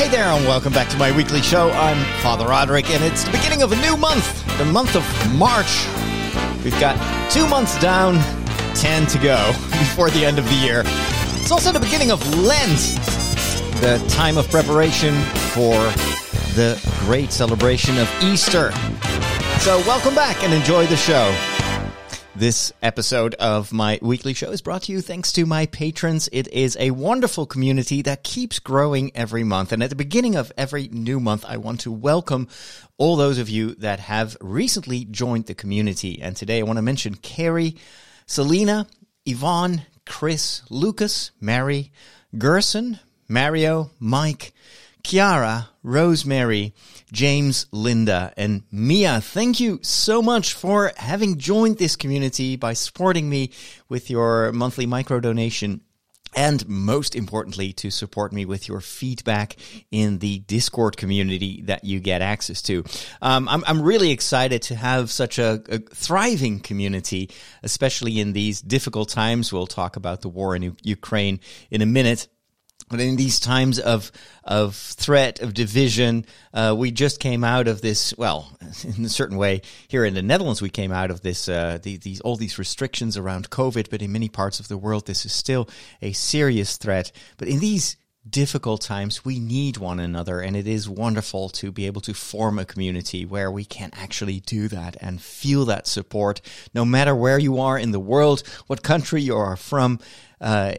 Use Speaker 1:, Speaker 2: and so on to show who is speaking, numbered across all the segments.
Speaker 1: Hey there, and welcome back to my weekly show. I'm Father Roderick, and it's the beginning of a new month, the month of March. We've got two months down, ten to go before the end of the year. It's also the beginning of Lent, the time of preparation for the great celebration of Easter. So, welcome back and enjoy the show. This episode of my weekly show is brought to you thanks to my patrons. It is a wonderful community that keeps growing every month. And at the beginning of every new month, I want to welcome all those of you that have recently joined the community. And today I want to mention Carrie, Selena, Yvonne, Chris, Lucas, Mary, Gerson, Mario, Mike, Kiara, Rosemary, James, Linda, and Mia. Thank you so much for having joined this community by supporting me with your monthly micro donation. And most importantly, to support me with your feedback in the Discord community that you get access to. Um, I'm, I'm really excited to have such a, a thriving community, especially in these difficult times. We'll talk about the war in U- Ukraine in a minute. But in these times of of threat of division, uh, we just came out of this. Well, in a certain way, here in the Netherlands, we came out of this. Uh, the, these all these restrictions around COVID, but in many parts of the world, this is still a serious threat. But in these difficult times, we need one another, and it is wonderful to be able to form a community where we can actually do that and feel that support, no matter where you are in the world, what country you are from. Uh,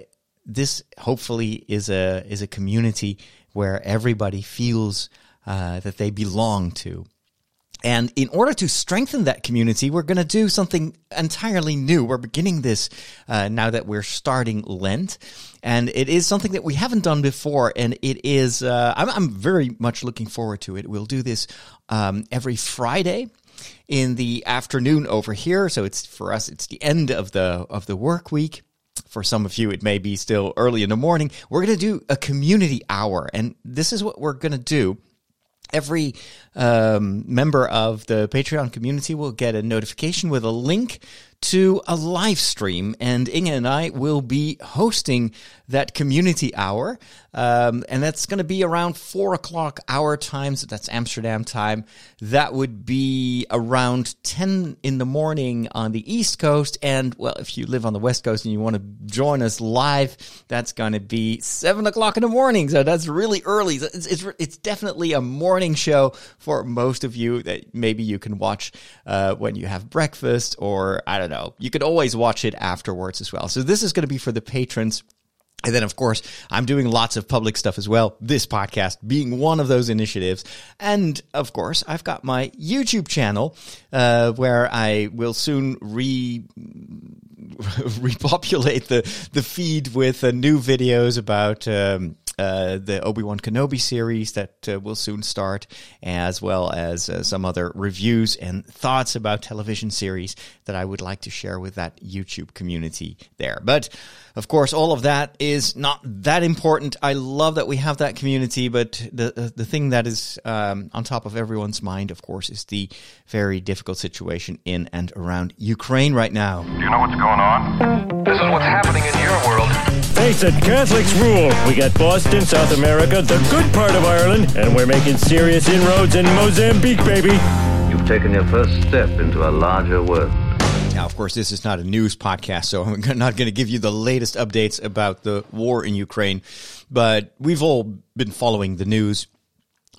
Speaker 1: this hopefully is a is a community where everybody feels uh, that they belong to. And in order to strengthen that community, we're going to do something entirely new. We're beginning this uh, now that we're starting Lent, and it is something that we haven't done before. And it is uh, I'm, I'm, very much looking forward to it. We'll do this um, every Friday in the afternoon over here. So it's for us, it's the end of the of the work week for some of you, it may be still early in the morning. We're going to do a community hour. And this is what we're going to do. Every um, member of the Patreon community will get a notification with a link to a live stream, and Inge and I will be hosting that community hour. Um, and that's going to be around four o'clock our time. So that's Amsterdam time. That would be around 10 in the morning on the East Coast. And well, if you live on the West Coast and you want to join us live, that's going to be seven o'clock in the morning. So that's really early. It's, it's, it's definitely a morning show for most of you that maybe you can watch uh, when you have breakfast or I don't know. You could always watch it afterwards as well. So this is going to be for the patrons. And then, of course, I'm doing lots of public stuff as well. This podcast being one of those initiatives. And of course, I've got my YouTube channel, uh, where I will soon re, repopulate the, the feed with uh, new videos about, um, uh, the Obi Wan Kenobi series that uh, will soon start, as well as uh, some other reviews and thoughts about television series that I would like to share with that YouTube community there. But of course, all of that is not that important. I love that we have that community, but the the thing that is um, on top of everyone's mind, of course, is the very difficult situation in and around Ukraine right now.
Speaker 2: Do you know what's going on? This is what's happening in your world.
Speaker 3: Face it, Catholics rule. We got Boston, South America, the good part of Ireland, and we're making serious inroads in Mozambique, baby.
Speaker 4: You've taken your first step into a larger world.
Speaker 1: Of course, this is not a news podcast, so I'm not going to give you the latest updates about the war in Ukraine, but we've all been following the news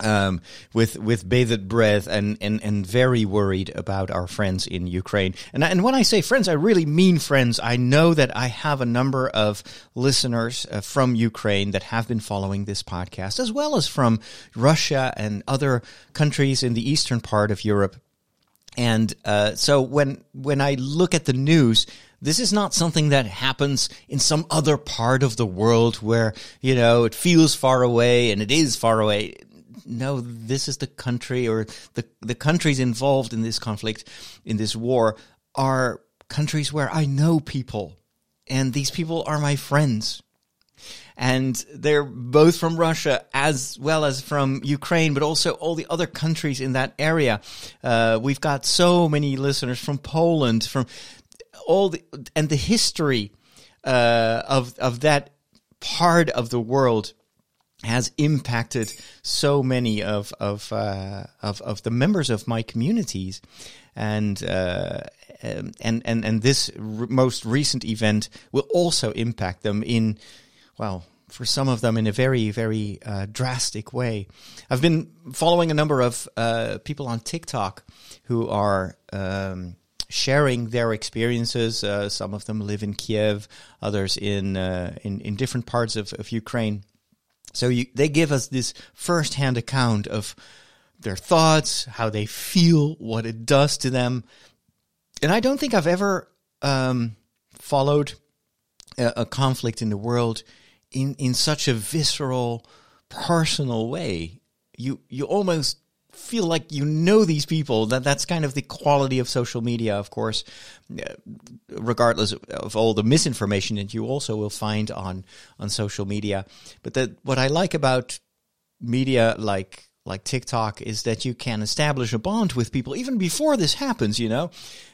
Speaker 1: um, with with bated breath and, and and very worried about our friends in Ukraine. And and when I say friends, I really mean friends. I know that I have a number of listeners uh, from Ukraine that have been following this podcast, as well as from Russia and other countries in the eastern part of Europe. And uh, so when when I look at the news, this is not something that happens in some other part of the world where you know it feels far away and it is far away no, this is the country or the, the countries involved in this conflict, in this war, are countries where I know people. And these people are my friends. And they're both from Russia as well as from Ukraine, but also all the other countries in that area. Uh, we've got so many listeners from Poland, from all the, and the history uh, of, of that part of the world has impacted so many of of uh, of of the members of my communities, and uh, um, and and and this r- most recent event will also impact them in well for some of them in a very very uh, drastic way. I've been following a number of uh, people on TikTok who are. Um, sharing their experiences. Uh, some of them live in Kiev, others in uh, in, in different parts of, of Ukraine. So you, they give us this first-hand account of their thoughts, how they feel, what it does to them. And I don't think I've ever um, followed a, a conflict in the world in in such a visceral, personal way. You you almost feel like you know these people that that's kind of the quality of social media of course uh, regardless of all the misinformation that you also will find on on social media but that what i like about media like like TikTok is that you can establish a bond with people even before this happens, you know?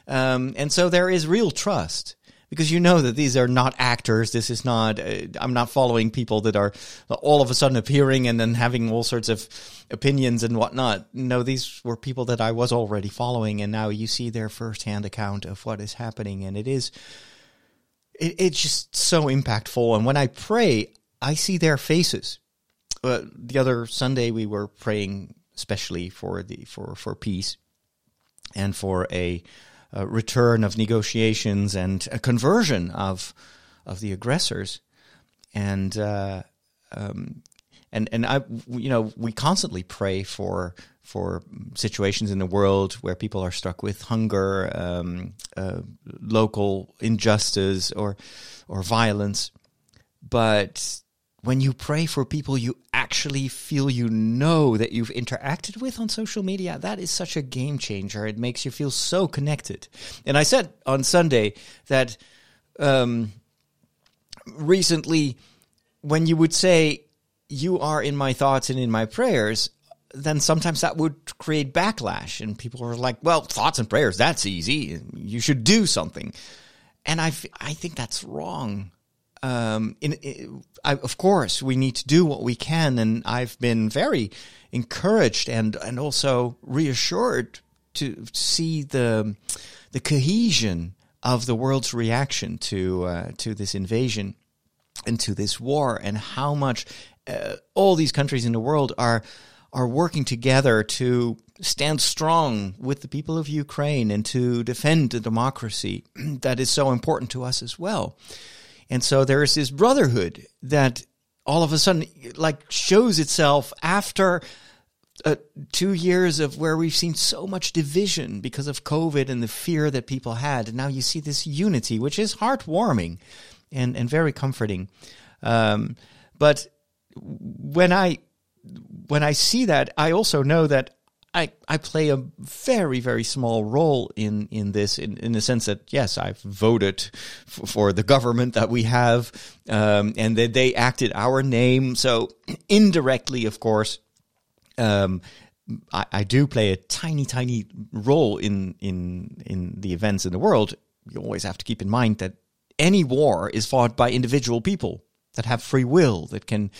Speaker 1: Um, and so there is real trust because you know that these are not actors. This is not, uh, I'm not following people that are all of a sudden appearing and then having all sorts of opinions and whatnot. No, these were people that I was already following, and now you see their firsthand account of what is happening, and it is, it, it's just so impactful. And when I pray, I see their faces. Uh, the other Sunday, we were praying especially for the for for peace and for a return of negotiations and a conversion of of the aggressors, and uh, um, and and I you know we constantly pray for for situations in the world where people are struck with hunger, um, uh, local injustice, or or violence, but when you pray for people you actually feel you know that you've interacted with on social media, that is such a game changer. It makes you feel so connected. And I said on Sunday that um, recently, when you would say, You are in my thoughts and in my prayers, then sometimes that would create backlash. And people were like, Well, thoughts and prayers, that's easy. You should do something. And I, I think that's wrong um, in, in I, of course, we need to do what we can, and I've been very encouraged and and also reassured to see the the cohesion of the world's reaction to uh, to this invasion and to this war, and how much uh, all these countries in the world are are working together to stand strong with the people of Ukraine and to defend the democracy that is so important to us as well. And so there is this brotherhood that all of a sudden like shows itself after uh, two years of where we've seen so much division because of COVID and the fear that people had. And now you see this unity, which is heartwarming and, and very comforting. Um, but when I, when I see that, I also know that I, I play a very very small role in in this in, in the sense that yes I've voted f- for the government that we have um, and that they acted our name. So indirectly of course um, I, I do play a tiny tiny role in in in the events in the world. You always have to keep in mind that any war is fought by individual people that have free will that can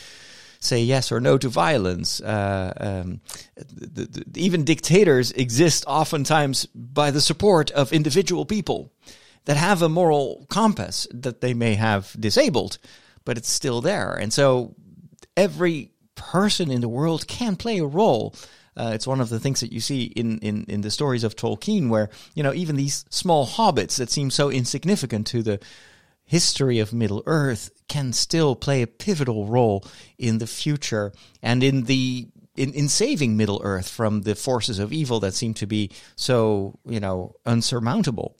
Speaker 1: say yes or no to violence. Uh, um, the, the, even dictators exist oftentimes by the support of individual people that have a moral compass that they may have disabled, but it's still there. And so every person in the world can play a role. Uh, it's one of the things that you see in, in, in the stories of Tolkien, where you know even these small hobbits that seem so insignificant to the history of Middle Earth can still play a pivotal role in the future and in the in, in saving Middle Earth from the forces of evil that seem to be so, you know, unsurmountable.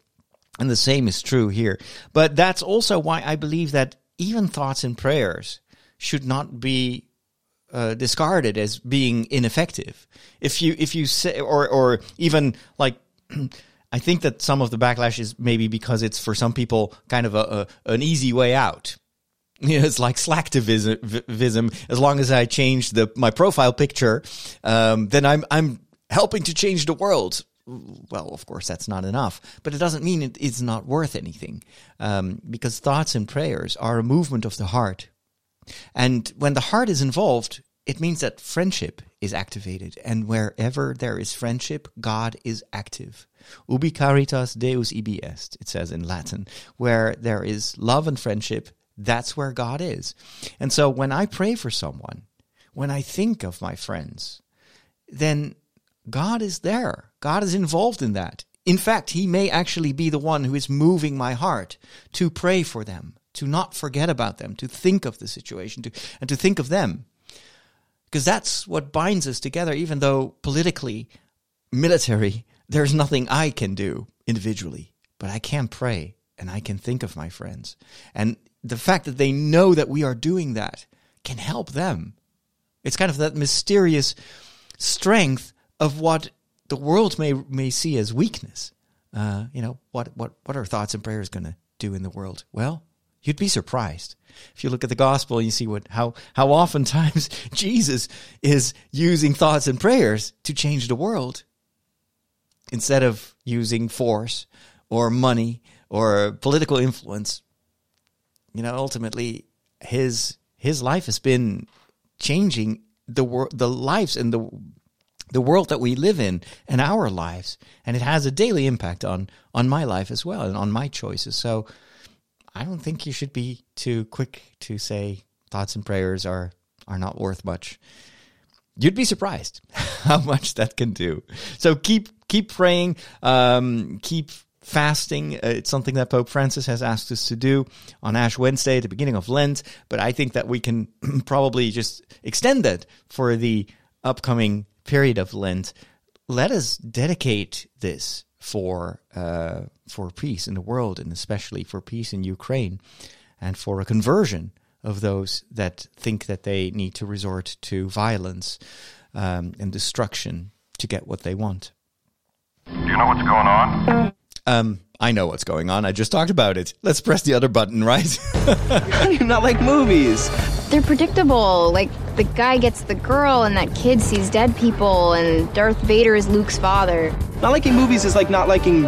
Speaker 1: And the same is true here. But that's also why I believe that even thoughts and prayers should not be uh, discarded as being ineffective. If you if you say or or even like I think that some of the backlash is maybe because it's for some people kind of a, a an easy way out. You know, it's like slacktivism. As long as I change the my profile picture, um, then I'm I'm helping to change the world. Well, of course, that's not enough, but it doesn't mean it's not worth anything, um, because thoughts and prayers are a movement of the heart, And when the heart is involved, it means that friendship is activated. And wherever there is friendship, God is active. Ubi caritas Deus ibi est, it says in Latin. Where there is love and friendship, that's where God is. And so when I pray for someone, when I think of my friends, then God is there. God is involved in that. In fact, He may actually be the one who is moving my heart to pray for them, to not forget about them, to think of the situation, to, and to think of them. Because that's what binds us together, even though politically, military, there's nothing I can do individually, but I can pray and I can think of my friends. And the fact that they know that we are doing that can help them. It's kind of that mysterious strength of what the world may may see as weakness. Uh, you know, what what what are thoughts and prayers going to do in the world? Well, you'd be surprised if you look at the gospel and you see what how how oftentimes Jesus is using thoughts and prayers to change the world instead of using force or money or political influence. You know, ultimately his his life has been changing the world, the lives and the the world that we live in and our lives and it has a daily impact on on my life as well and on my choices so i don't think you should be too quick to say thoughts and prayers are are not worth much you'd be surprised how much that can do so keep keep praying um, keep fasting. Uh, it's something that Pope Francis has asked us to do on Ash Wednesday the beginning of Lent, but I think that we can probably just extend that for the upcoming period of Lent. Let us dedicate this for uh, for peace in the world, and especially for peace in Ukraine, and for a conversion of those that think that they need to resort to violence um, and destruction to get what they want.
Speaker 2: Do you know what's going on?
Speaker 1: Um, I know what's going on. I just talked about it. Let's press the other button, right?
Speaker 5: How do you not like movies?
Speaker 6: They're predictable. Like the guy gets the girl, and that kid sees dead people, and Darth Vader is Luke's father.
Speaker 5: Not liking movies is like not liking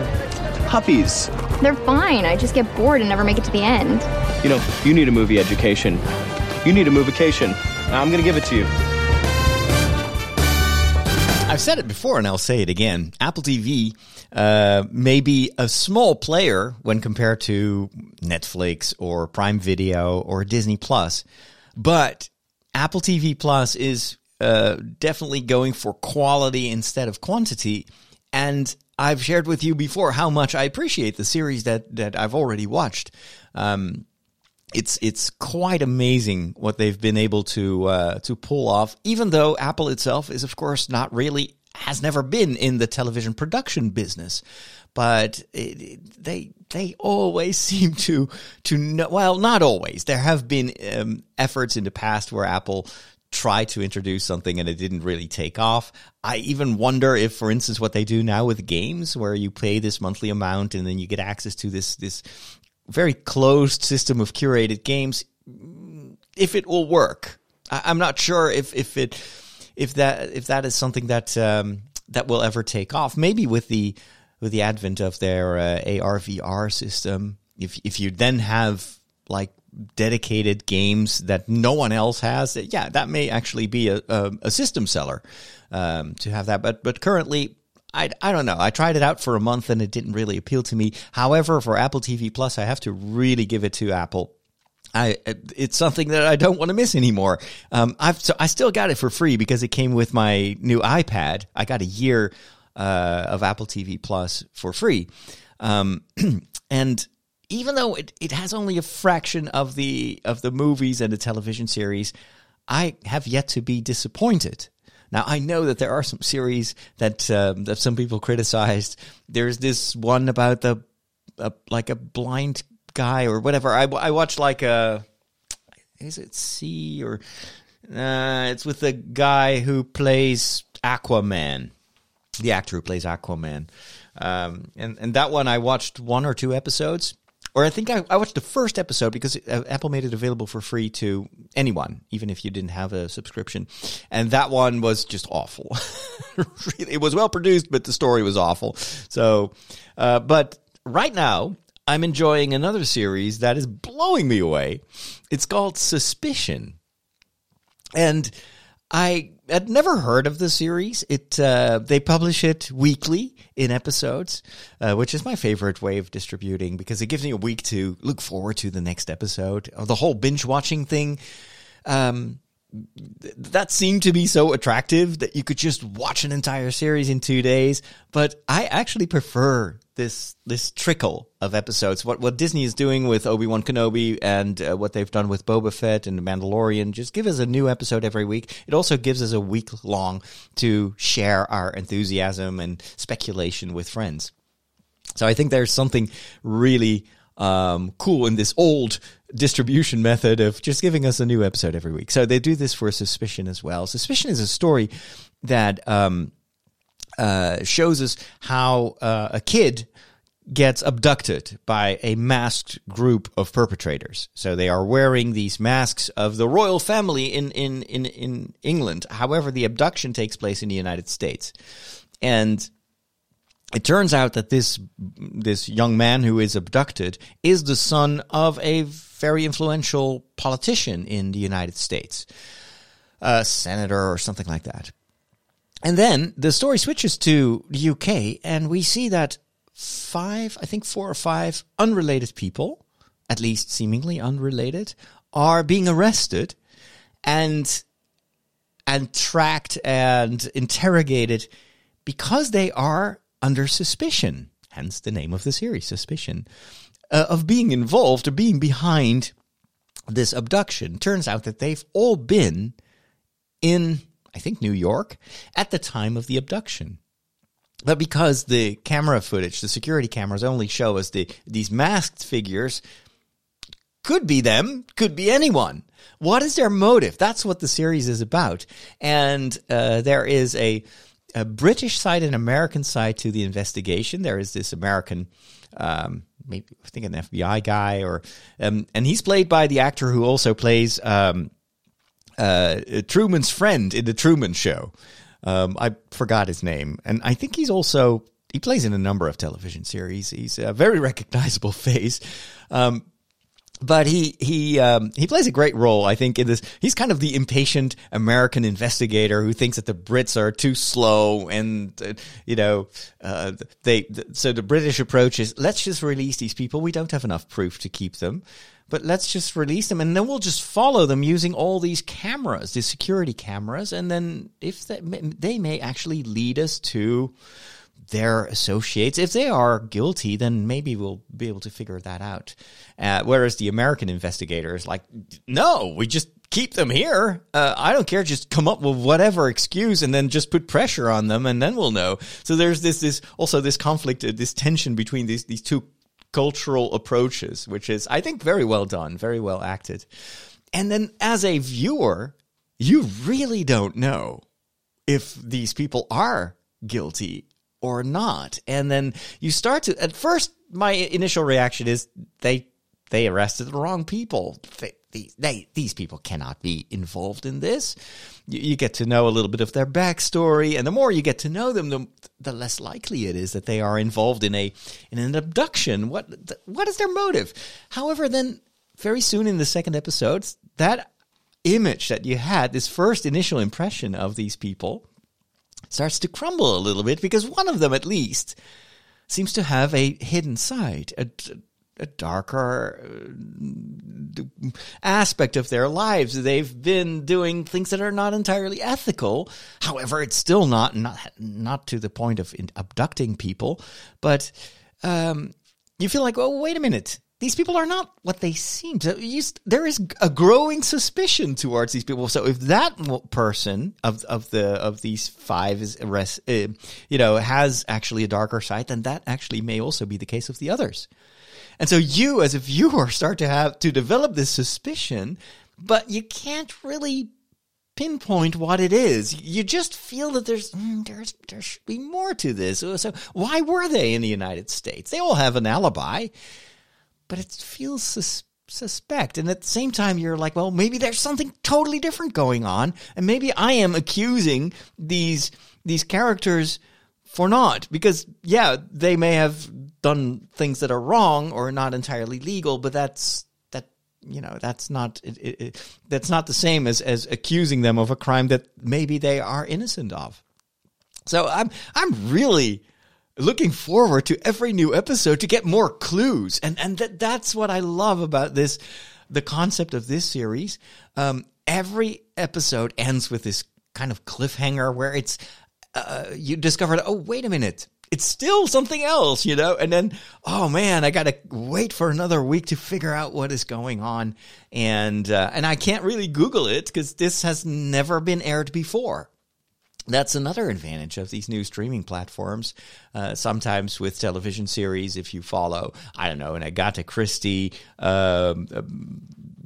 Speaker 5: puppies.
Speaker 6: They're fine. I just get bored and never make it to the end.
Speaker 5: You know, you need a movie education. You need a movication. I'm gonna give it to you.
Speaker 1: I've said it before and I'll say it again. Apple TV uh, may be a small player when compared to Netflix or Prime Video or Disney Plus, but Apple TV Plus is uh, definitely going for quality instead of quantity. And I've shared with you before how much I appreciate the series that that I've already watched. Um, it's it's quite amazing what they've been able to uh, to pull off. Even though Apple itself is, of course, not really has never been in the television production business, but it, they they always seem to to know. Well, not always. There have been um, efforts in the past where Apple tried to introduce something and it didn't really take off. I even wonder if, for instance, what they do now with games, where you pay this monthly amount and then you get access to this this very closed system of curated games, if it will work. I, I'm not sure if if it if that if that is something that um, that will ever take off. Maybe with the with the advent of their uh, AR VR system, if if you then have like dedicated games that no one else has, yeah, that may actually be a a, a system seller um, to have that. But but currently. I, I don't know. I tried it out for a month and it didn't really appeal to me. However, for Apple TV Plus, I have to really give it to Apple. I it's something that I don't want to miss anymore. Um, I've so I still got it for free because it came with my new iPad. I got a year uh, of Apple TV Plus for free, um, and even though it, it has only a fraction of the of the movies and the television series, I have yet to be disappointed. Now I know that there are some series that um, that some people criticized. There's this one about the uh, like a blind guy or whatever. I I watched like a is it See or uh, it's with the guy who plays Aquaman, the actor who plays Aquaman, um, and and that one I watched one or two episodes. Or I think I, I watched the first episode because uh, Apple made it available for free to anyone, even if you didn't have a subscription. And that one was just awful. it was well produced, but the story was awful. So, uh, but right now, I'm enjoying another series that is blowing me away. It's called Suspicion. And I had never heard of the series. It uh, they publish it weekly in episodes, uh, which is my favorite way of distributing because it gives me a week to look forward to the next episode. The whole binge watching thing. Um, that seemed to be so attractive that you could just watch an entire series in two days. But I actually prefer this this trickle of episodes. What what Disney is doing with Obi Wan Kenobi and uh, what they've done with Boba Fett and The Mandalorian, just give us a new episode every week. It also gives us a week long to share our enthusiasm and speculation with friends. So I think there's something really um, cool in this old distribution method of just giving us a new episode every week. So they do this for Suspicion as well. Suspicion is a story that um, uh, shows us how uh, a kid gets abducted by a masked group of perpetrators. So they are wearing these masks of the royal family in, in, in, in England. However, the abduction takes place in the United States. And it turns out that this this young man who is abducted is the son of a very influential politician in the United States, a senator or something like that. And then the story switches to the UK, and we see that five, I think four or five unrelated people, at least seemingly unrelated, are being arrested and and tracked and interrogated because they are under suspicion, hence the name of the series, Suspicion, uh, of being involved or being behind this abduction. Turns out that they've all been in, I think, New York at the time of the abduction. But because the camera footage, the security cameras only show us the these masked figures, could be them, could be anyone. What is their motive? That's what the series is about. And uh, there is a a British side and American side to the investigation. There is this American, um, maybe I think an FBI guy, or um, and he's played by the actor who also plays um, uh, Truman's friend in the Truman Show. Um, I forgot his name, and I think he's also he plays in a number of television series. He's a very recognizable face. Um, but he he um, he plays a great role, I think. In this, he's kind of the impatient American investigator who thinks that the Brits are too slow, and uh, you know, uh, they. So the British approach is let's just release these people. We don't have enough proof to keep them, but let's just release them, and then we'll just follow them using all these cameras, these security cameras, and then if they, they may actually lead us to their associates. If they are guilty, then maybe we'll be able to figure that out. Uh, whereas the American investigator is like, no, we just keep them here. Uh, I don't care. Just come up with whatever excuse and then just put pressure on them and then we'll know. So there's this, this, also this conflict, uh, this tension between these, these two cultural approaches, which is, I think, very well done, very well acted. And then as a viewer, you really don't know if these people are guilty or not. And then you start to, at first, my initial reaction is they, they arrested the wrong people. They, these, they, these people cannot be involved in this. You, you, get to know a little bit of their backstory, and the more you get to know them, the, the less likely it is that they are involved in a in an abduction. What what is their motive? However, then very soon in the second episode, that image that you had, this first initial impression of these people, starts to crumble a little bit because one of them, at least, seems to have a hidden side, a, a darker uh, aspect of their lives. They've been doing things that are not entirely ethical. However, it's still not not not to the point of abducting people, but um, you feel like, well, wait a minute these people are not what they seem. So you, there is a growing suspicion towards these people. So if that person of of the of these five is arrest, uh, you know, has actually a darker side, then that actually may also be the case of the others. And so you, as a viewer, start to have to develop this suspicion, but you can't really pinpoint what it is. You just feel that there's mm, there's there should be more to this. So why were they in the United States? They all have an alibi but it feels sus- suspect. And at the same time, you're like, well, maybe there's something totally different going on, and maybe I am accusing these these characters for not because yeah, they may have done things that are wrong or not entirely legal, but that's that you know that's not it, it, it, that's not the same as as accusing them of a crime that maybe they are innocent of. So I'm I'm really looking forward to every new episode to get more clues, and and that that's what I love about this, the concept of this series. Um, every episode ends with this kind of cliffhanger where it's uh, you discovered, oh wait a minute, it's still something else, you know? And then, oh man, I got to wait for another week to figure out what is going on. And, uh, and I can't really Google it because this has never been aired before. That's another advantage of these new streaming platforms. Uh, sometimes with television series, if you follow, I don't know, an Agatha Christie um,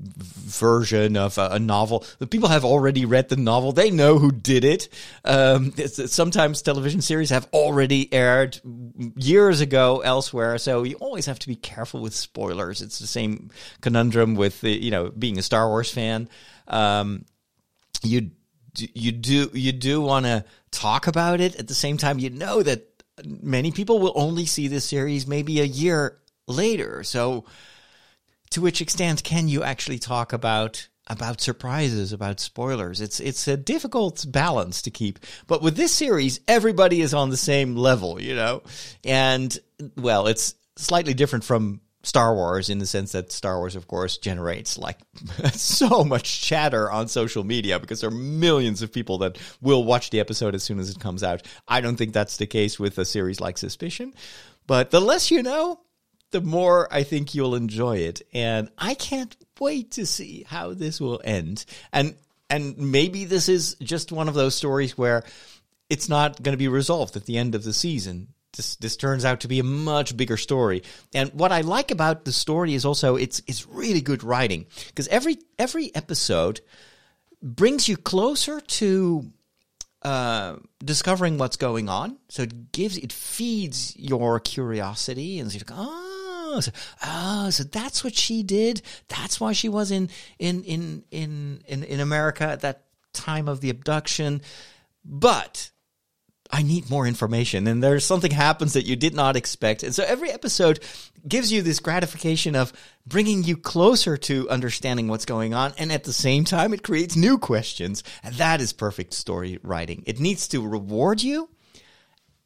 Speaker 1: version of a, novel. The people have already read the novel; they know who did it. Um, sometimes television series have already aired years ago elsewhere, so you always have to be careful with spoilers. It's the same conundrum with the, you know being a Star Wars fan. Um, you you do you do want to talk about it at the same time. You know that many people will only see this series maybe a year later, so to which extent can you actually talk about about surprises, about spoilers? It's it's a difficult balance to keep. But with this series, everybody is on the same level, you know? And well, it's slightly different from Star Wars in the sense that Star Wars, of course, generates like so much chatter on social media because there are millions of people that will watch the episode as soon as it comes out. I don't think that's the case with a series like Suspicion. But the less you know, the more I think you'll enjoy it. And I can't wait to see how this will end. And and maybe this is just one of those stories where it's not going to be resolved at the end of the season. This this turns out to be a much bigger story. And what I like about the story is also it's it's really good writing because every every episode brings you closer to uh, discovering what's going on. So it gives, it feeds your curiosity, and you're like, oh, oh, so, oh, so that's what she did. That's why she was in in in in in, in America at that time of the abduction. But I need more information. And there's something happens that you did not expect. And so every episode gives you this gratification of bringing you closer to understanding what's going on. And at the same time, it creates new questions. And that is perfect story writing. It needs to reward you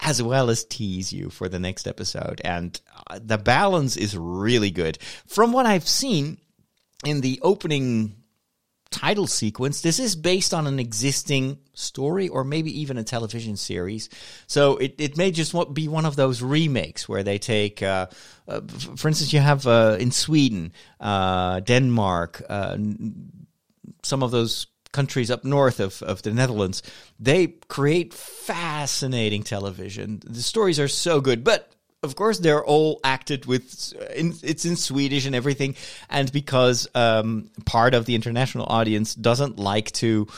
Speaker 1: as well as tease you for the next episode. And uh, the balance is really good. From what I've seen in the opening title sequence, this is based on an existing story or maybe even a television series. So it, it may just be one of those remakes where they take, uh, uh, for instance, you have uh, in Sweden, uh, Denmark, some of those countries up north of, of the Netherlands, they create fascinating television. The stories are so good, but of course they're all acted with in, it's in Swedish and everything, and because um, part of the international audience doesn't like to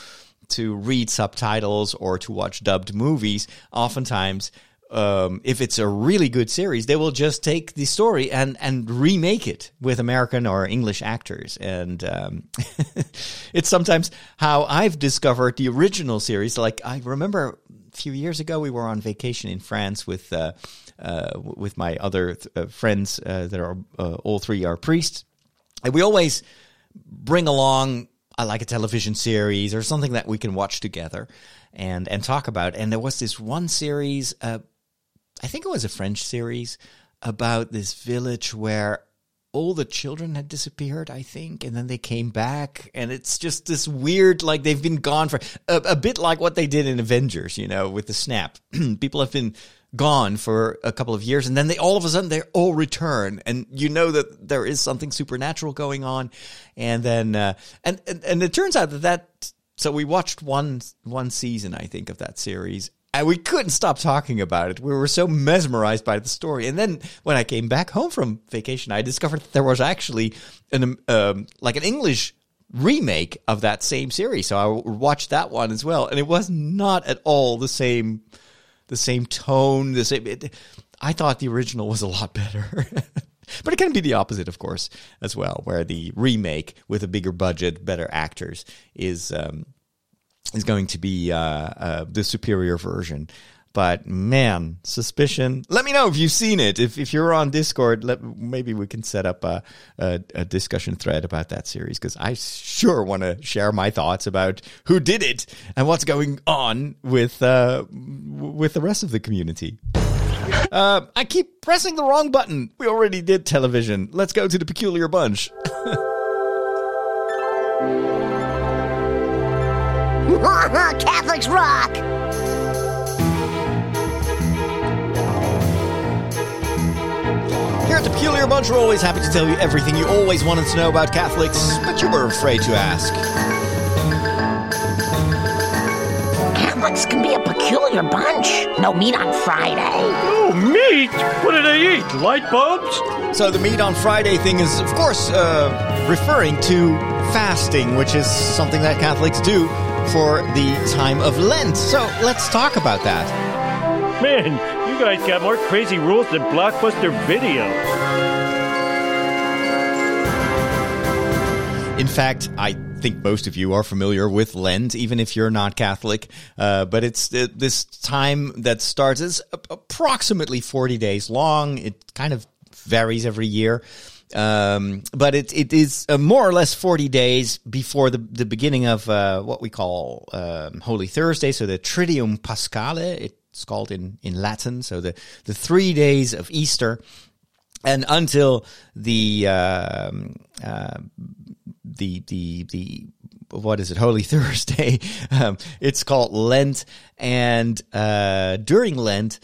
Speaker 1: to read subtitles or to watch dubbed movies, oftentimes um, if it's a really good series, they will just take the story and and remake it with American or English actors, and um, it's sometimes how I've discovered the original series. Like I remember a few years ago, we were on vacation in France with uh, uh, with my other th- uh, friends uh, that are uh, all three are priests, and we always bring along I like a television series or something that we can watch together and and talk about. And there was this one series uh, I think it was a French series about this village where all the children had disappeared, I think, and then they came back, and it's just this weird, like they've been gone for a, a bit like what they did in Avengers, you know, with the snap. People have been gone for a couple of years, and then they all of a sudden they all return, and you know that there is something supernatural going on, and then uh, and, and and it turns out that that so we watched one one season, I think, of that series, and we couldn't stop talking about it. We were so mesmerized by the story. And then when I came back home from vacation, I discovered that there was actually an um, like an English remake of that same series. So I watched that one as well, and it was not at all the same the same tone. The same. It, I thought the original was a lot better. but it can be the opposite, of course, as well, where the remake with a bigger budget, better actors is um, is going to be uh, uh, the superior version. But man, suspicion. Let me know if you've seen it. If if you're on Discord, let, maybe we can set up a, a, a discussion thread about that series because I sure want to share my thoughts about who did it and what's going on with uh, with the rest of the community. Uh, I keep pressing the wrong button. We already did television. Let's go to the peculiar bunch.
Speaker 7: Catholics rock!
Speaker 1: Here at the Peculiar Bunch, we're always happy to tell you everything you always wanted to know about Catholics, but you were afraid to ask.
Speaker 7: Catholics can be a peculiar bunch. No meat on Friday.
Speaker 3: Oh, meat! What do they eat? Light bulbs?
Speaker 1: So the meat on Friday thing is, of course, uh, referring to fasting, which is something that Catholics do for the time of Lent. So let's talk about that.
Speaker 3: Man, you guys got more crazy rules than Blockbuster Video.
Speaker 1: In fact, I think most of you are familiar with Lent, even if you're not Catholic. Uh, but it's uh, this time that starts is approximately 40 days long. It kind of varies every year. Um, but it, it is uh, more or less 40 days before the, the beginning of uh, what we call um, Holy Thursday. So the Triduum Paschale, it's called in, in Latin. So the, the three days of Easter. And until the um, uh, the the the what is it holy thursday um, it's called lent and uh, during lent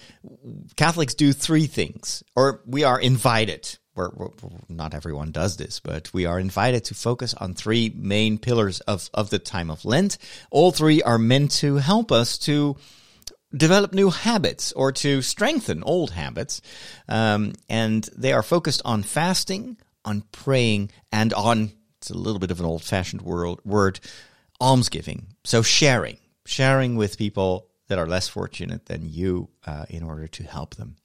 Speaker 1: catholics do three things or we are invited we're, we're, not everyone does this but we are invited to focus on three main pillars of, of the time of lent all three are meant to help us to develop new habits or to strengthen old habits um, and they are focused on fasting on praying and on it's a little bit of an old fashioned word, almsgiving. So sharing, sharing with people that are less fortunate than you uh, in order to help them.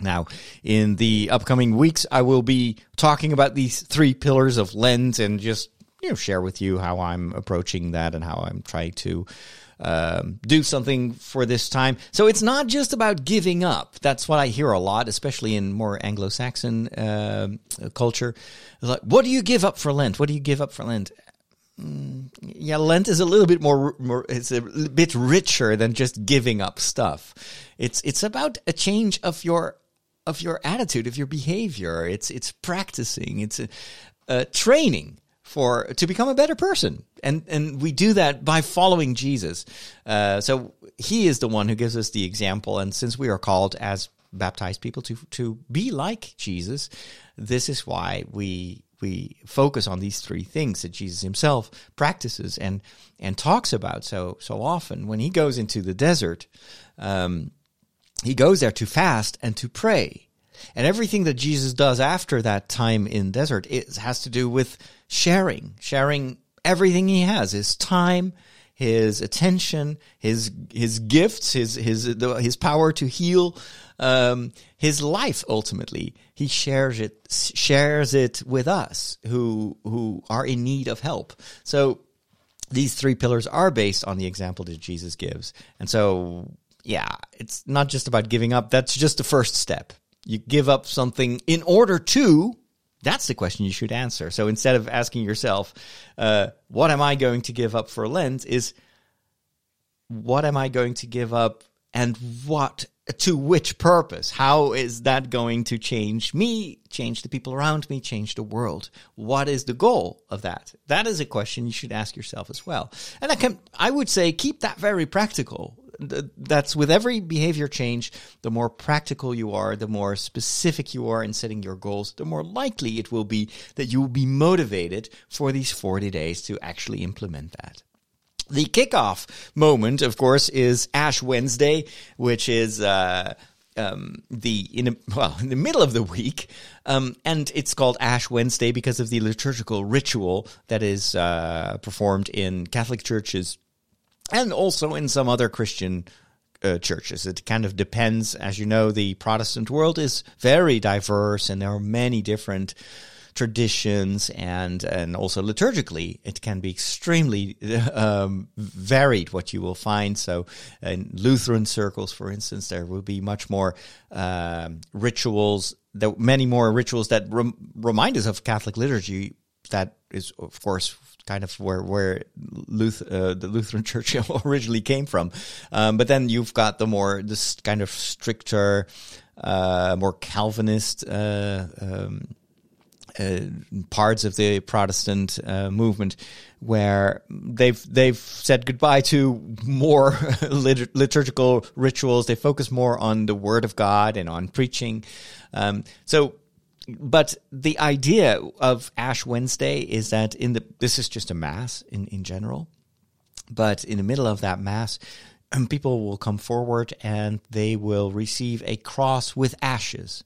Speaker 1: Now, in the upcoming weeks, I will be talking about these three pillars of Lent and just you know share with you how I'm approaching that and how I'm trying to um, do something for this time. So it's not just about giving up. That's what I hear a lot, especially in more Anglo-Saxon uh, culture. Like, what do you give up for Lent? What do you give up for Lent? Mm, yeah, Lent is a little bit more, more, it's a bit richer than just giving up stuff. It's, it's about a change of your, of your attitude, of your behavior. It's, it's practicing. It's a, a training for, to become a better person. And, and we do that by following Jesus. Uh, so he is the one who gives us the example. And since we are called as baptized people to, to be like Jesus, this is why we we focus on these three things that Jesus himself practices and and talks about so so often. When he goes into the desert, um, he goes there to fast and to pray. And everything that Jesus does after that time in desert has to do with sharing, sharing everything he has, his time, his attention, his his gifts, his his his power to heal, um, his life ultimately. He shares it shares it with us who who are in need of help. So these three pillars are based on the example that Jesus gives. And so yeah, it's not just about giving up. That's just the first step. You give up something in order to that's the question you should answer. So instead of asking yourself, uh, what am I going to give up for Lent, is what am I going to give up and what to which purpose? How is that going to change me, change the people around me, change the world? What is the goal of that? That is a question you should ask yourself as well. And I can, I would say keep that very practical. That's with every behavior change, the more practical you are, the more specific you are in setting your goals, the more likely it will be that you will be motivated for these 40 days to actually implement that. The kickoff moment, of course, is Ash Wednesday, which is uh, um, the in a, well in the middle of the week, um, and it's called Ash Wednesday because of the liturgical ritual that is uh, performed in Catholic churches and also in some other Christian uh, churches. It kind of depends, as you know, the Protestant world is very diverse, and there are many different traditions and and also liturgically, it can be extremely um, varied. What you will find. So, in Lutheran circles, for instance, there will be much more um, rituals. There many more rituals that rem- remind us of Catholic liturgy. That is, of course, kind of where where uh, the Lutheran Church originally came from. Um, but then you've got the more this kind of stricter, uh, more Calvinist. Uh, um, uh, parts of the Protestant uh, movement where they've they've said goodbye to more lit- liturgical rituals. They focus more on the Word of God and on preaching. Um, so, but the idea of Ash Wednesday is that in the this is just a mass in in general, but in the middle of that mass. um, People will come forward and they will receive a cross with ashes.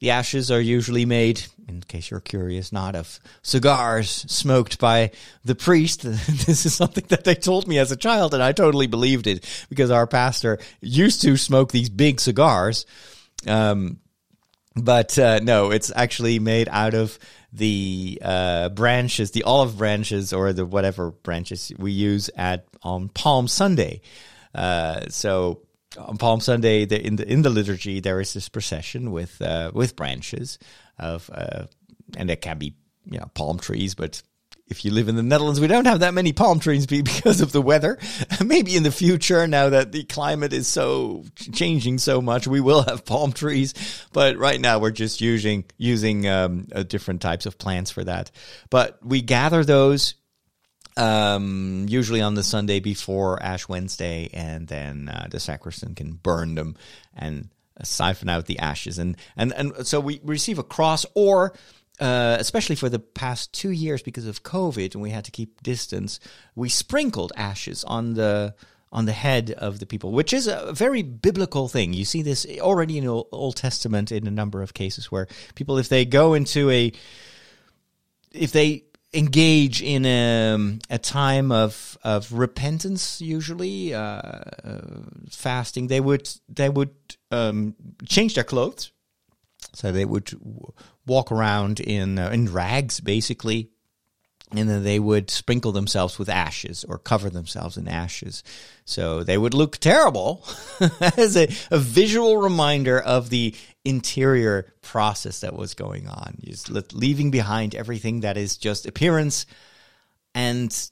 Speaker 1: The ashes are usually made, in case you're curious, not of cigars smoked by the priest. this is something that they told me as a child, and I totally believed it because our pastor used to smoke these big cigars. Um, but uh, no, it's actually made out of the uh, branches, the olive branches, or the whatever branches we use at on Palm Sunday. Uh, so on Palm Sunday, the, in the in the liturgy, there is this procession with uh, with branches of, uh, and there can be you know palm trees, but if you live in the Netherlands, we don't have that many palm trees because of the weather. Maybe in the future, now that the climate is so changing so much, we will have palm trees. But right now, we're just using using um, uh, different types of plants for that. But we gather those um, usually on the Sunday before Ash Wednesday, and then uh, the sacristan can burn them and siphon out the ashes. And and and so we receive a cross, or uh, especially for the past two years because of COVID and we had to keep distance, we sprinkled ashes on the on the head of the people, which is a very biblical thing. You see this already in the Old Testament in a number of cases where people, if they go into a if they engage in a, a time of of repentance, usually uh, uh, fasting, they would they would um, change their clothes, so they would walk around in uh, in rags, basically, and then they would sprinkle themselves with ashes or cover themselves in ashes. So they would look terrible as a, a visual reminder of the interior process that was going on. Just leaving behind everything that is just appearance and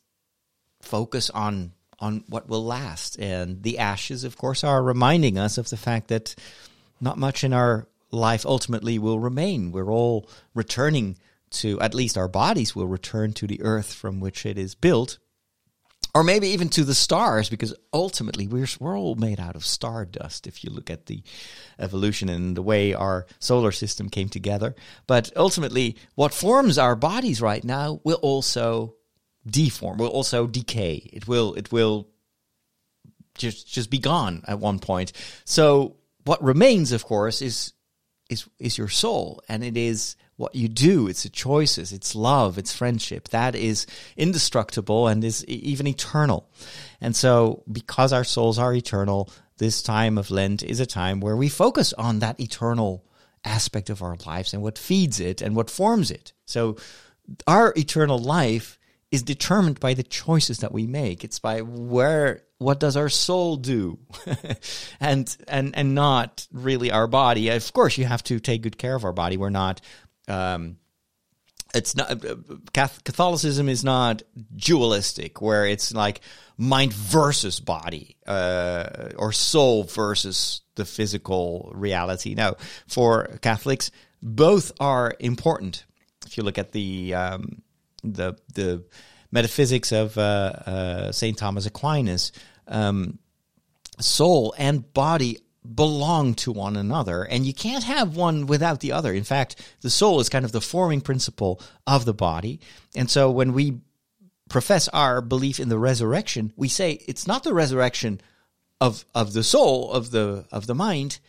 Speaker 1: focus on on what will last. And the ashes, of course, are reminding us of the fact that not much in our life ultimately will remain. We're all returning to, at least our bodies will return to the earth from which it is built. Or maybe even to the stars, because ultimately we're, we're all made out of stardust if you look at the evolution and the way our solar system came together. But ultimately, what forms our bodies right now will also deform, will also decay. It will, it will just, just be gone at one point. So what remains, of course, is, is, is your soul. And it is what you do. It's the choices. It's love. It's friendship. That is indestructible and is even eternal. And so because our souls are eternal, this time of Lent is a time where we focus on that eternal aspect of our lives and what feeds it and what forms it. So our eternal life is determined by the choices that we make. It's by where what does our soul do, and and and not really our body. Of course, you have to take good care of our body. We're not. Um, it's not Catholicism is not dualistic, where it's like mind versus body, uh, or soul versus the physical reality. No, for Catholics, both are important. If you look at the um, the the metaphysics of uh, uh, Saint Thomas Aquinas, um, soul and body belong to one another, and you can't have one without the other. In fact, the soul is kind of the forming principle of the body, and so when we profess our belief in the resurrection, we say it's not the resurrection of of the soul of the of the mind,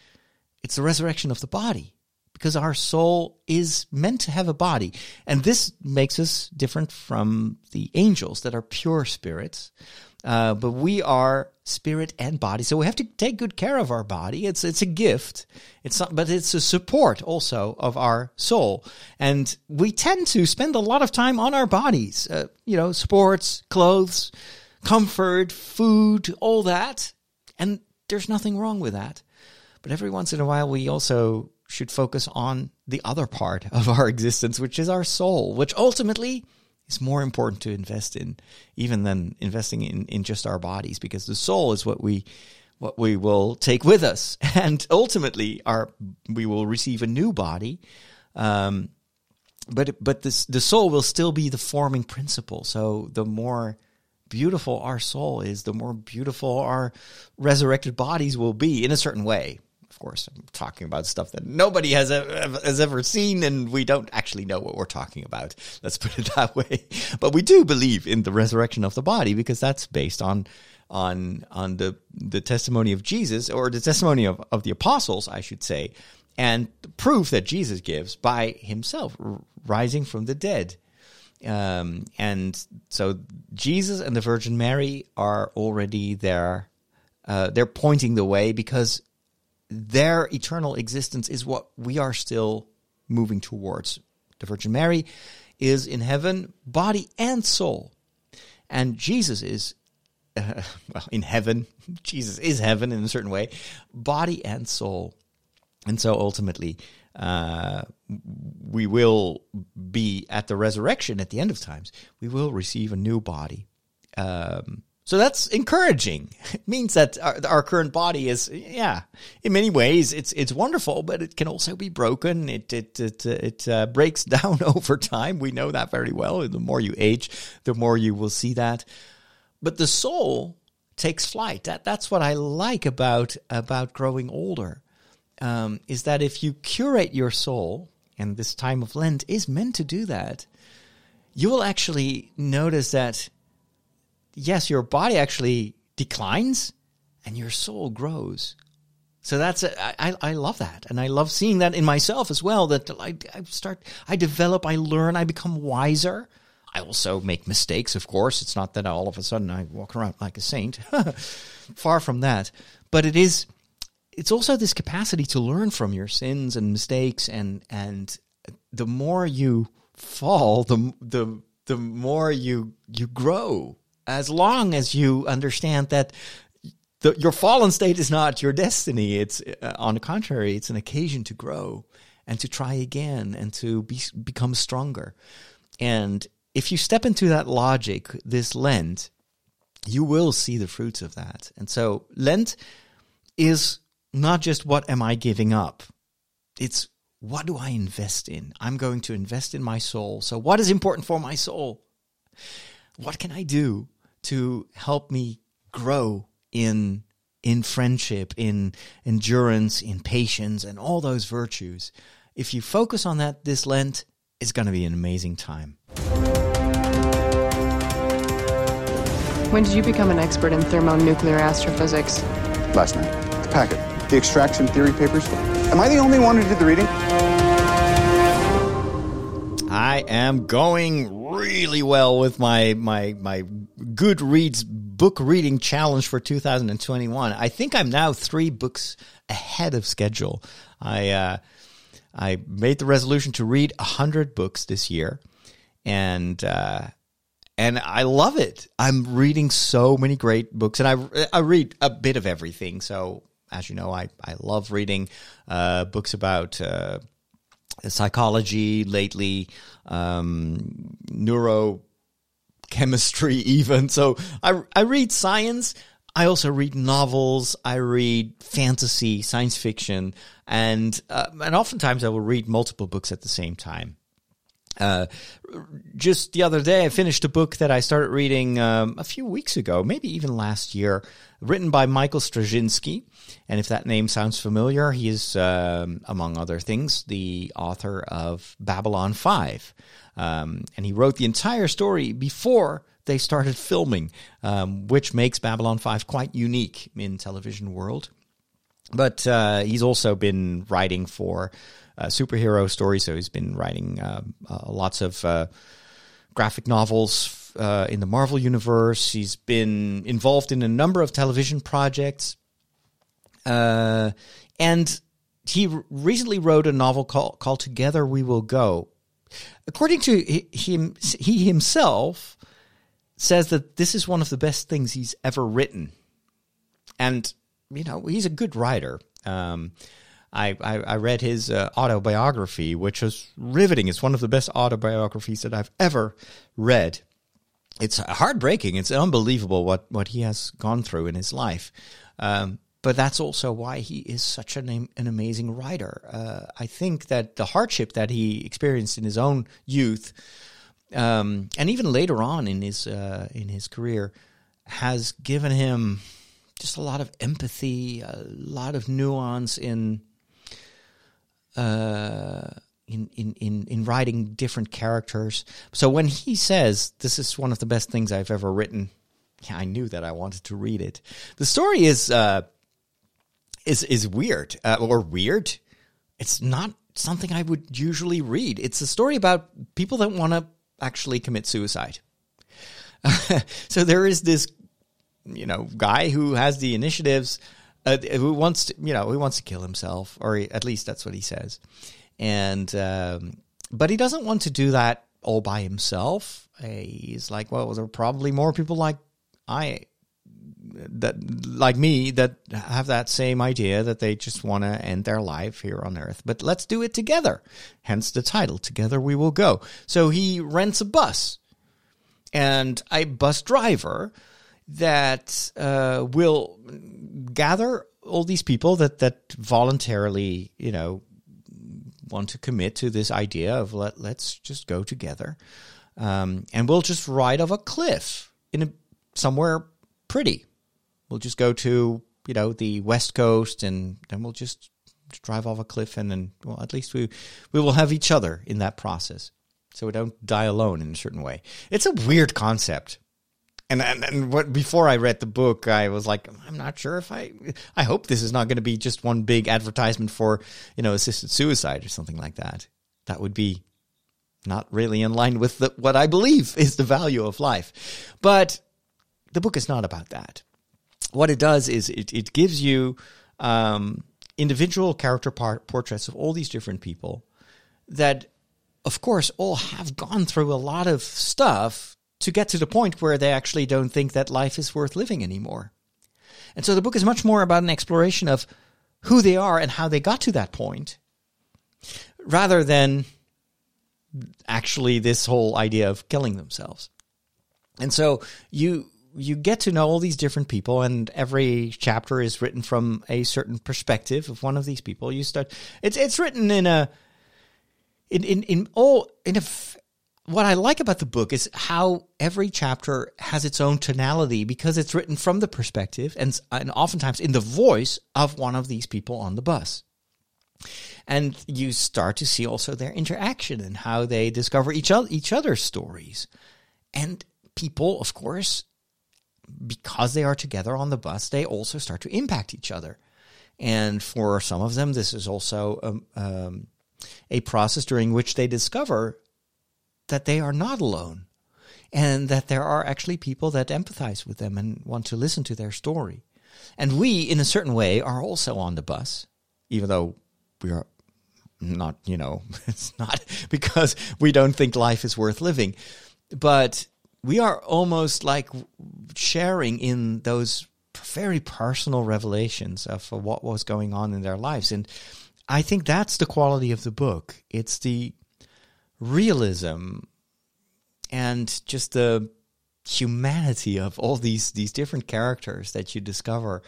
Speaker 1: it's the resurrection of the body because our soul is meant to have a body. And this makes us different from the angels that are pure spirits. Uh, but we are spirit and body, so we have to take good care of our body. It's it's a gift. It's not, but it's a support also of our soul. And we tend to spend a lot of time on our bodies. Uh, you know, sports, clothes, comfort, food, all that. And there's nothing wrong with that. But every once in a while, we also should focus on the other part of our existence, which is our soul, which ultimately is more important to invest in even than investing in, in just our bodies because the soul is what we what we will take with us. And ultimately our we will receive a new body. Um, but but this the soul will still be the forming principle. So the more beautiful our soul is the more beautiful our resurrected bodies will be in a certain way course, I'm talking about stuff that nobody has ever, has ever seen, and we don't actually know what we're talking about. Let's put it that way. But we do believe in the resurrection of the body because that's based on on on the the testimony of Jesus or the testimony of, of the apostles, I should say, and proof that Jesus gives by himself rising from the dead. Um, and so Jesus and the Virgin Mary are already there. Uh, they're pointing the way because their eternal existence is what we are still moving towards. The Virgin Mary is in heaven, body and soul. And Jesus is, uh, well, in heaven. Jesus is heaven in a certain way, body and soul. And so ultimately, uh, we will be at the resurrection at the end of times. We will receive a new body. Um, so that's encouraging. It means that our, our, current body is, yeah, in many ways it's it's wonderful, but it can also be broken. It it it, it uh, breaks down over time. We know that very well. The more you age, the more you will see that. But the soul takes flight. That that's what I like about about growing older. Um, is that if you curate your soul, and this time of Lent is meant to do that, you will actually notice that yes, your body actually declines and your soul grows. So that's a, I, I love that, and I love seeing that in myself as well. That I, I start, I develop, I learn, I become wiser. I also make mistakes, of course. It's not that all of a sudden I walk around like a saint. Far from that. But it is, it's also this capacity to learn from your sins and mistakes, and and the more you fall, the the the more you you grow as long as you understand that the, your fallen state is not your destiny. It's uh, on the contrary, it's an occasion to grow and to try again and to be, become stronger. And if you step into that logic, this Lent, you will see the fruits of that. And so Lent is not just what am I giving up? It's what do I invest in? I'm going to invest in my soul. So what is important for my soul? What can I do to help me grow in in friendship, in endurance, in patience, and all those virtues. If you focus on that this Lent, it's going to be an amazing time.
Speaker 8: When did you become an expert in thermonuclear astrophysics?
Speaker 9: Last night. The packet. The extraction theory papers. Am I the only one who did the reading?
Speaker 1: I am going really well with my my my Goodreads book reading challenge for 2021. I think I'm now three books ahead of schedule. I uh, I made the resolution to read hundred books this year, and uh, and I love it. I'm reading so many great books, and I I read a bit of everything. So as you know, I I love reading uh, books about uh, psychology lately, um, neuro chemistry even. So I, I read science. I also read novels. I read fantasy, science fiction, and uh, and oftentimes I will read multiple books at the same time. Uh, just the other day, I finished a book that I started reading um, a few weeks ago, maybe even last year, written by Michael Straczynski. And if that name sounds familiar, he is, um, among other things, the author of Babylon 5. Um, and he wrote the entire story before they started filming, um, which makes Babylon 5 quite unique in television world. but uh, he's also been writing for uh, superhero stories. So he's been writing um, uh, lots of uh, graphic novels uh, in the Marvel universe. He's been involved in a number of television projects, uh, and he recently wrote a novel called, called "Together We Will Go." According to him, he himself says that this is one of the best things he's ever written, and you know he's a good writer. Um, I, I, I read his uh, autobiography, which was riveting. It's one of the best autobiographies that I've ever read. It's heartbreaking. It's unbelievable what, what he has gone through in his life. Um, but that's also why he is such an, an amazing writer. Uh, I think that the hardship that he experienced in his own youth, um, and even later on in his uh, in his career, has given him just a lot of empathy, a lot of nuance in uh, in, in, in, in writing different characters. So when he says this is one of the best things I've ever written, yeah, I knew that I wanted to read it. The story is uh, is is weird uh, or weird. It's not something I would usually read. It's a story about people that want to actually commit suicide. so there is this, you know, guy who has the initiatives uh, who wants to, you know, who wants to kill himself, or he, at least that's what he says. And um, but he doesn't want to do that all by himself. Uh, he's like, well, there are probably more people like I that like me that have that same idea that they just want to end their life here on earth but let's do it together hence the title together we will go so he rents a bus and a bus driver that uh, will gather all these people that that voluntarily, you know, want to commit to this idea of let let's just go together, um, and we'll just ride off a cliff in a, somewhere pretty. We'll just go to you know the west coast, and then we'll just drive off a cliff, and then well, at least we we will have each other in that process, so we don't die alone in a certain way. It's a weird concept and, and and what before I read the book, I was like, I'm not sure if I. I hope this is not going to be just one big advertisement for you know assisted suicide or something like that. That would be not really in line with the, what I believe is the value of life. But the book is not about that. What it does is it it gives you um, individual character portraits of all these different people that, of course, all have gone through a lot of stuff to get to the point where they actually don't think that life is worth living anymore. And so the book is much more about an exploration of who they are and how they got to that point, rather than actually this whole idea of killing themselves. And so you you get to know all these different people and every chapter is written from a certain perspective of one of these people. You start it's it's written in a in in, in all in a what I like about the book is how every chapter has its own tonality because it's written from the perspective and, and oftentimes in the voice of one of these people on the bus. And you start to see also their interaction and how they discover each other, each other's stories. And people, of course, because they are together on the bus, they also start to impact each other. And for some of them, this is also um, um, a process during which they discover that they are not alone and that there are actually people that empathize with them and want to listen to their story. And we, in a certain way, are also on the bus, even though we are not, you know, it's not because we don't think life is worth living. But we are almost like sharing in those very personal revelations of what was going on in their lives. And I think that's the quality of the book. It's the realism and just the humanity of all these these different characters that you discover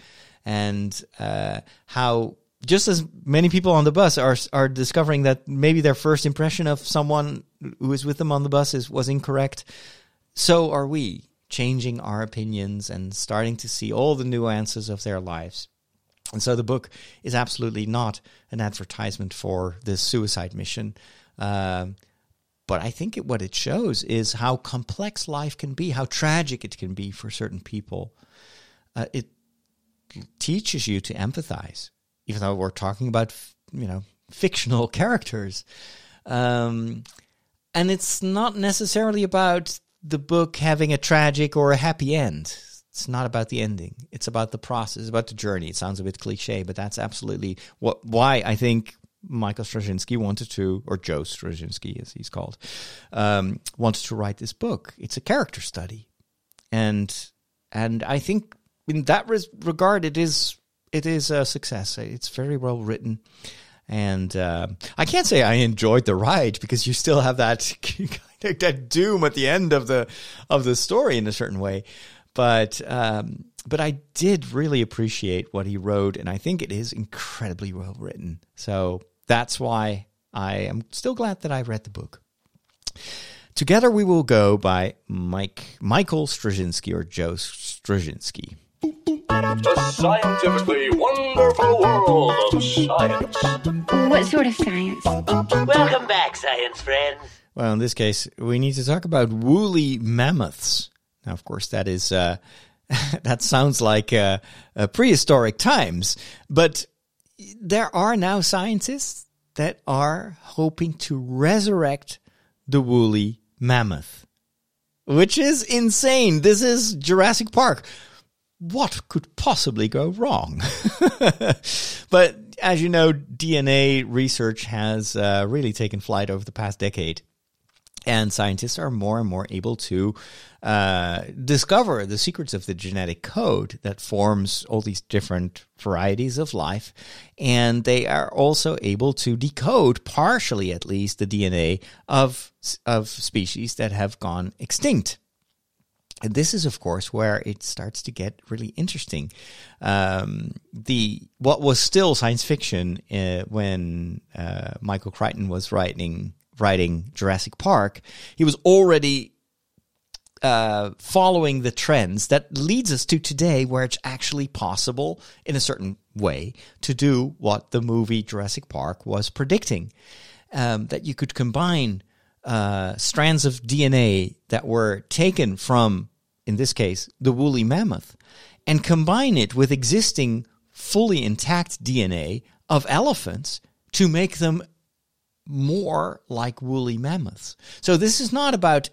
Speaker 1: and uh, how just as many people on the bus are are discovering that maybe their first impression of someone who is with them on the bus is was incorrect so are we changing our opinions and starting to see all the nuances of their lives. And so the book is absolutely not an advertisement for this suicide mission. Um, but I think it, what it shows is how complex life can be, how tragic it can be for certain people. Uh, it teaches you to empathize even though we're talking about you know fictional characters. Um, and it's not necessarily about the book having a tragic or a happy end. It's not about the ending. It's about the process, about the journey. It sounds a bit cliche, but that's absolutely what why I think Michael Straczynski wanted to, or Joe Straczynski as he's called, um, wanted to write this book. It's a character study, and and I think in that res- regard, it is it is a success. It's very well written. And uh, I can't say I enjoyed the ride because you still have that that doom at the end of the of the story in a certain way. But um, but I did really appreciate what he wrote, and I think it is incredibly well written. So that's why I am still glad that I read the book. Together We Will Go by Mike Michael Straczynski or Joe Straczynski.
Speaker 10: The scientifically wonderful world of science.
Speaker 11: What sort of science?
Speaker 12: Welcome back, science friends.
Speaker 1: Well, in this case, we need to talk about woolly mammoths. Now, of course, that is uh, that sounds like uh, uh, prehistoric times, but there are now scientists that are hoping to resurrect the woolly mammoth, which is insane. This is Jurassic Park. What could possibly go wrong? but as you know, DNA research has uh, really taken flight over the past decade. And scientists are more and more able to uh, discover the secrets of the genetic code that forms all these different varieties of life. And they are also able to decode, partially at least, the DNA of, of species that have gone extinct. And this is, of course, where it starts to get really interesting. Um, the what was still science fiction uh, when uh, Michael Crichton was writing writing Jurassic Park, he was already uh, following the trends that leads us to today, where it's actually possible in a certain way to do what the movie Jurassic Park was predicting. Um, that you could combine uh, strands of DNA that were taken from, in this case, the woolly mammoth, and combine it with existing fully intact DNA of elephants to make them more like woolly mammoths. So this is not about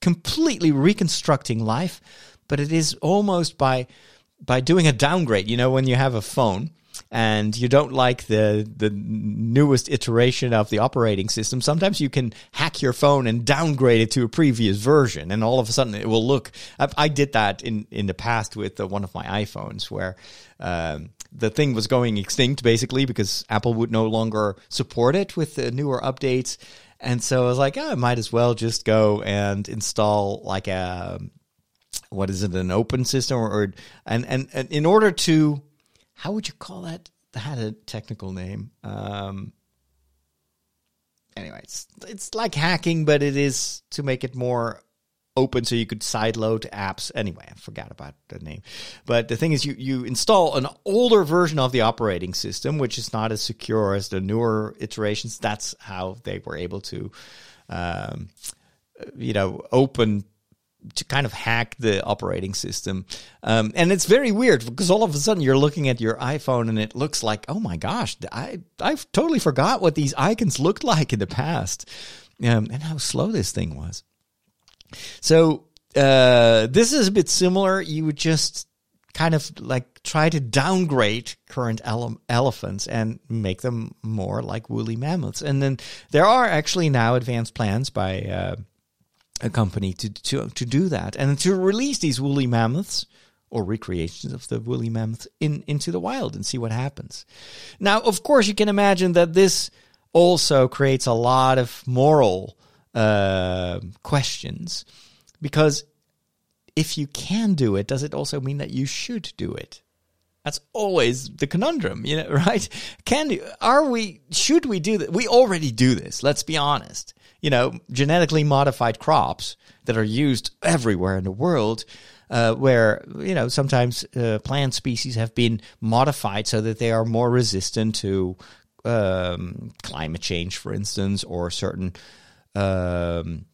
Speaker 1: completely reconstructing life, but it is almost by by doing a downgrade. You know, when you have a phone and you don't like the the newest iteration of the operating system, sometimes you can hack your phone and downgrade it to a previous version, and all of a sudden it will look. I, I did that in in the past with uh, one of my iPhones, where um, the thing was going extinct basically because Apple would no longer support it with the newer updates. And so I was like, oh, I might as well just go and install like a what is it, an open system or, or and, and and in order to how would you call that? That had a technical name. Um, anyway, it's it's like hacking, but it is to make it more open so you could sideload apps. Anyway, I forgot about the name. But the thing is, you, you install an older version of the operating system, which is not as secure as the newer iterations. That's how they were able to, um, you know, open to kind of hack the operating system. Um, and it's very weird because all of a sudden you're looking at your iPhone and it looks like, oh my gosh, I, I've totally forgot what these icons looked like in the past um, and how slow this thing was. So uh, this is a bit similar. You would just kind of like try to downgrade current ele- elephants and make them more like woolly mammoths. And then there are actually now advanced plans by uh, a company to, to to do that and to release these woolly mammoths or recreations of the woolly mammoth in into the wild and see what happens. Now, of course, you can imagine that this also creates a lot of moral uh, questions because if you can do it, does it also mean that you should do it? That's always the conundrum, you know, right? Can are we, should we do that? We already do this. Let's be honest. You know, genetically modified crops that are used everywhere in the world, uh, where, you know, sometimes uh, plant species have been modified so that they are more resistant to um, climate change, for instance, or certain um,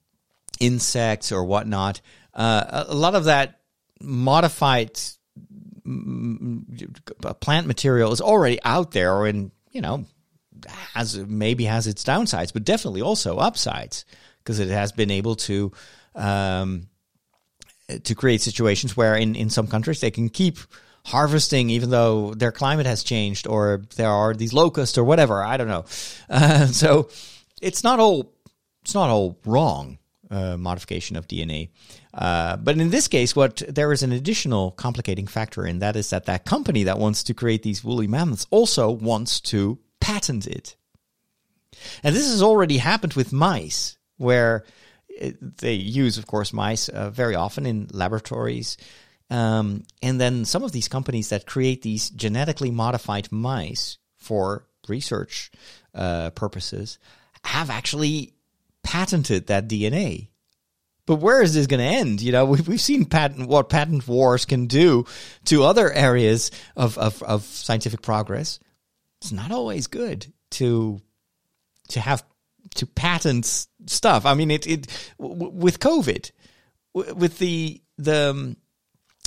Speaker 1: insects or whatnot. Uh, a lot of that modified mm, plant material is already out there, or in you know has maybe has its downsides, but definitely also upsides because it has been able to um, to create situations where in in some countries they can keep harvesting even though their climate has changed or there are these locusts or whatever. I don't know. Uh, so it's not all it's not all wrong uh, modification of DNA. Uh, but in this case, what there is an additional complicating factor, and that is that that company that wants to create these woolly mammoths also wants to patent it. And this has already happened with mice, where it, they use, of course, mice uh, very often in laboratories. Um, and then some of these companies that create these genetically modified mice for research uh, purposes have actually patented that DNA. But where is this going to end? You know, we've, we've seen patent what patent wars can do to other areas of, of, of scientific progress. It's not always good to to have to patent stuff. I mean, it it w- with COVID, w- with the the um,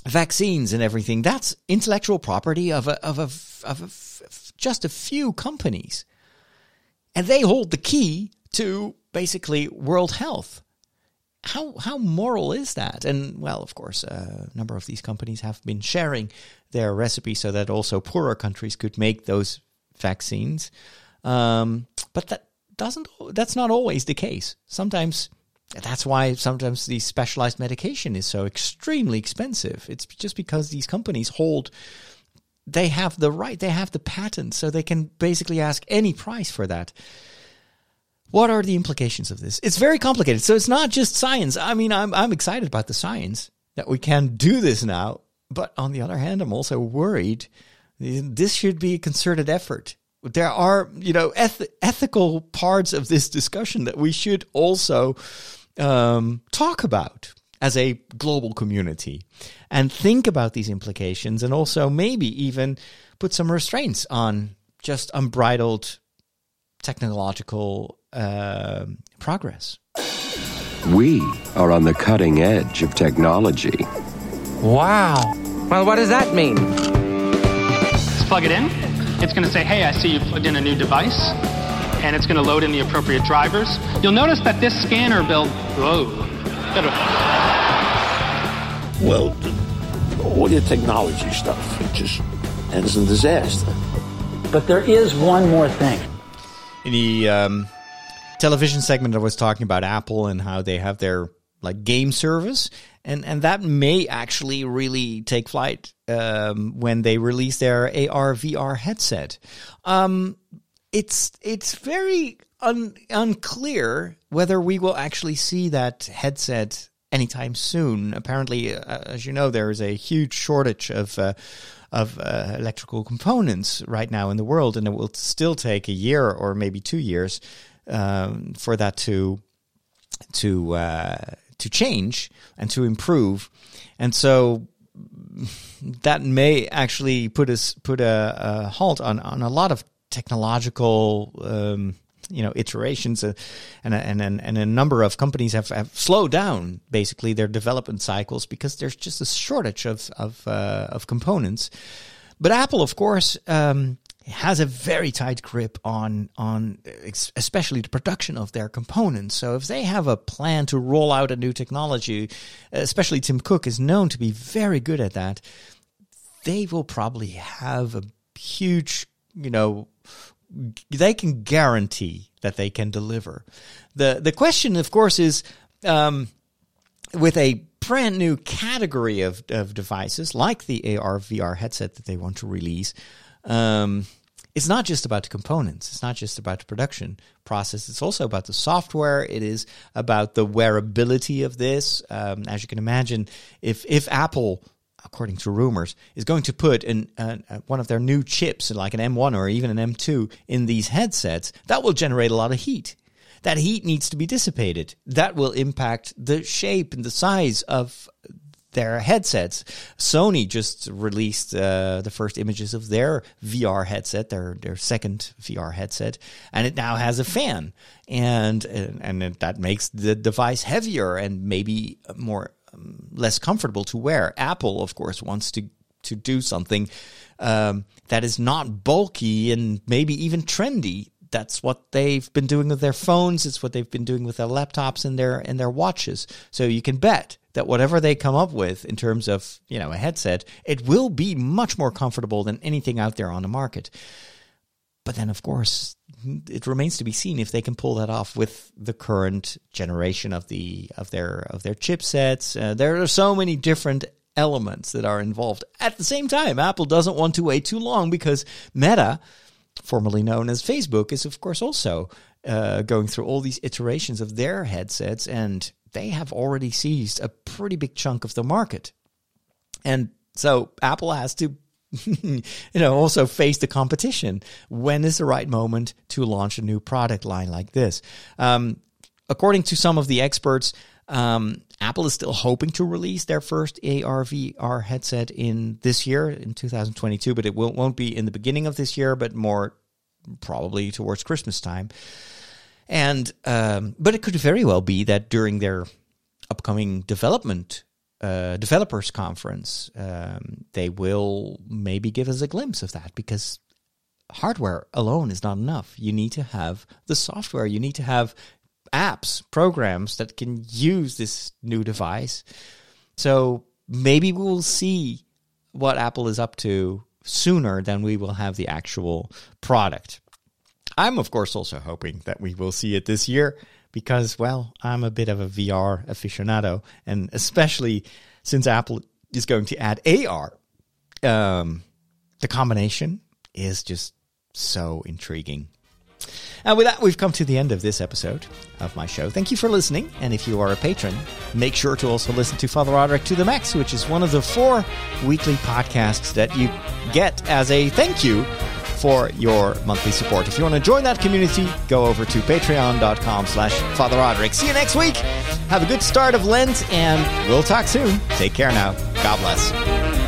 Speaker 1: vaccines and everything. That's intellectual property of a of a of just a few companies, and they hold the key to basically world health. How how moral is that? And well, of course, a number of these companies have been sharing their recipes so that also poorer countries could make those vaccines. Um, but that doesn't that's not always the case. Sometimes that's why sometimes the specialized medication is so extremely expensive. It's just because these companies hold they have the right, they have the patent, so they can basically ask any price for that. What are the implications of this? It's very complicated. So it's not just science. I mean, I'm I'm excited about the science that we can do this now, but on the other hand, I'm also worried this should be a concerted effort. There are, you know, eth- ethical parts of this discussion that we should also um, talk about as a global community and think about these implications and also maybe even put some restraints on just unbridled technological uh, progress.
Speaker 13: We are on the cutting edge of technology.
Speaker 14: Wow. Well, what does that mean?
Speaker 15: Let's plug it in. It's going to say, hey, I see you plugged in a new device. And it's going to load in the appropriate drivers. You'll notice that this scanner build. Whoa.
Speaker 16: Well, all your technology stuff it just ends in disaster.
Speaker 17: But there is one more thing.
Speaker 1: In the um, television segment, I was talking about Apple and how they have their like game service, and and that may actually really take flight um, when they release their AR VR headset. Um, it's it's very un, unclear whether we will actually see that headset anytime soon. Apparently, uh, as you know, there is a huge shortage of. Uh, of uh, electrical components right now in the world, and it will still take a year or maybe two years um, for that to to uh, to change and to improve, and so that may actually put us put a, a halt on on a lot of technological. Um, you know iterations uh, and, and and and a number of companies have, have slowed down basically their development cycles because there's just a shortage of of uh, of components but apple of course um, has a very tight grip on on especially the production of their components. So if they have a plan to roll out a new technology, especially Tim Cook is known to be very good at that, they will probably have a huge, you know, they can guarantee that they can deliver. the The question, of course, is um, with a brand new category of of devices like the AR VR headset that they want to release. Um, it's not just about the components. It's not just about the production process. It's also about the software. It is about the wearability of this. Um, as you can imagine, if if Apple according to rumors, is going to put an, uh, one of their new chips, like an M1 or even an M2, in these headsets, that will generate a lot of heat. That heat needs to be dissipated. That will impact the shape and the size of their headsets. Sony just released uh, the first images of their VR headset, their their second VR headset, and it now has a fan, and and, that makes the device heavier and maybe more um, less comfortable to wear. Apple, of course, wants to to do something um, that is not bulky and maybe even trendy. That's what they've been doing with their phones. It's what they've been doing with their laptops and their and their watches. So you can bet that whatever they come up with in terms of you know a headset, it will be much more comfortable than anything out there on the market. But then, of course, it remains to be seen if they can pull that off with the current generation of the of their of their chipsets. Uh, there are so many different elements that are involved at the same time. Apple doesn't want to wait too long because Meta, formerly known as Facebook, is of course also uh, going through all these iterations of their headsets, and they have already seized a pretty big chunk of the market. And so Apple has to you know, also face the competition. When is the right moment to launch a new product line like this? Um, according to some of the experts, um, Apple is still hoping to release their first AR VR headset in this year, in 2022, but it will, won't be in the beginning of this year, but more probably towards Christmas time. And um, but it could very well be that during their upcoming development uh, developers conference, um, they will maybe give us a glimpse of that because hardware alone is not enough. You need to have the software. You need to have apps, programs that can use this new device. So maybe we will see what Apple is up to sooner than we will have the actual product. I'm, of course, also hoping that we will see it this year because, well, I'm a bit of a VR aficionado, and especially since Apple is going to add AR, um, the combination is just so intriguing. And with that, we've come to the end of this episode of my show. Thank you for listening. And if you are a patron, make sure to also listen to Father Roderick to the Max, which is one of the four weekly podcasts that you get as a thank you for your monthly support. If you want to join that community, go over to patreon.com slash Father Roderick. See you next week. Have a good start of Lent, and we'll talk soon. Take care now. God bless.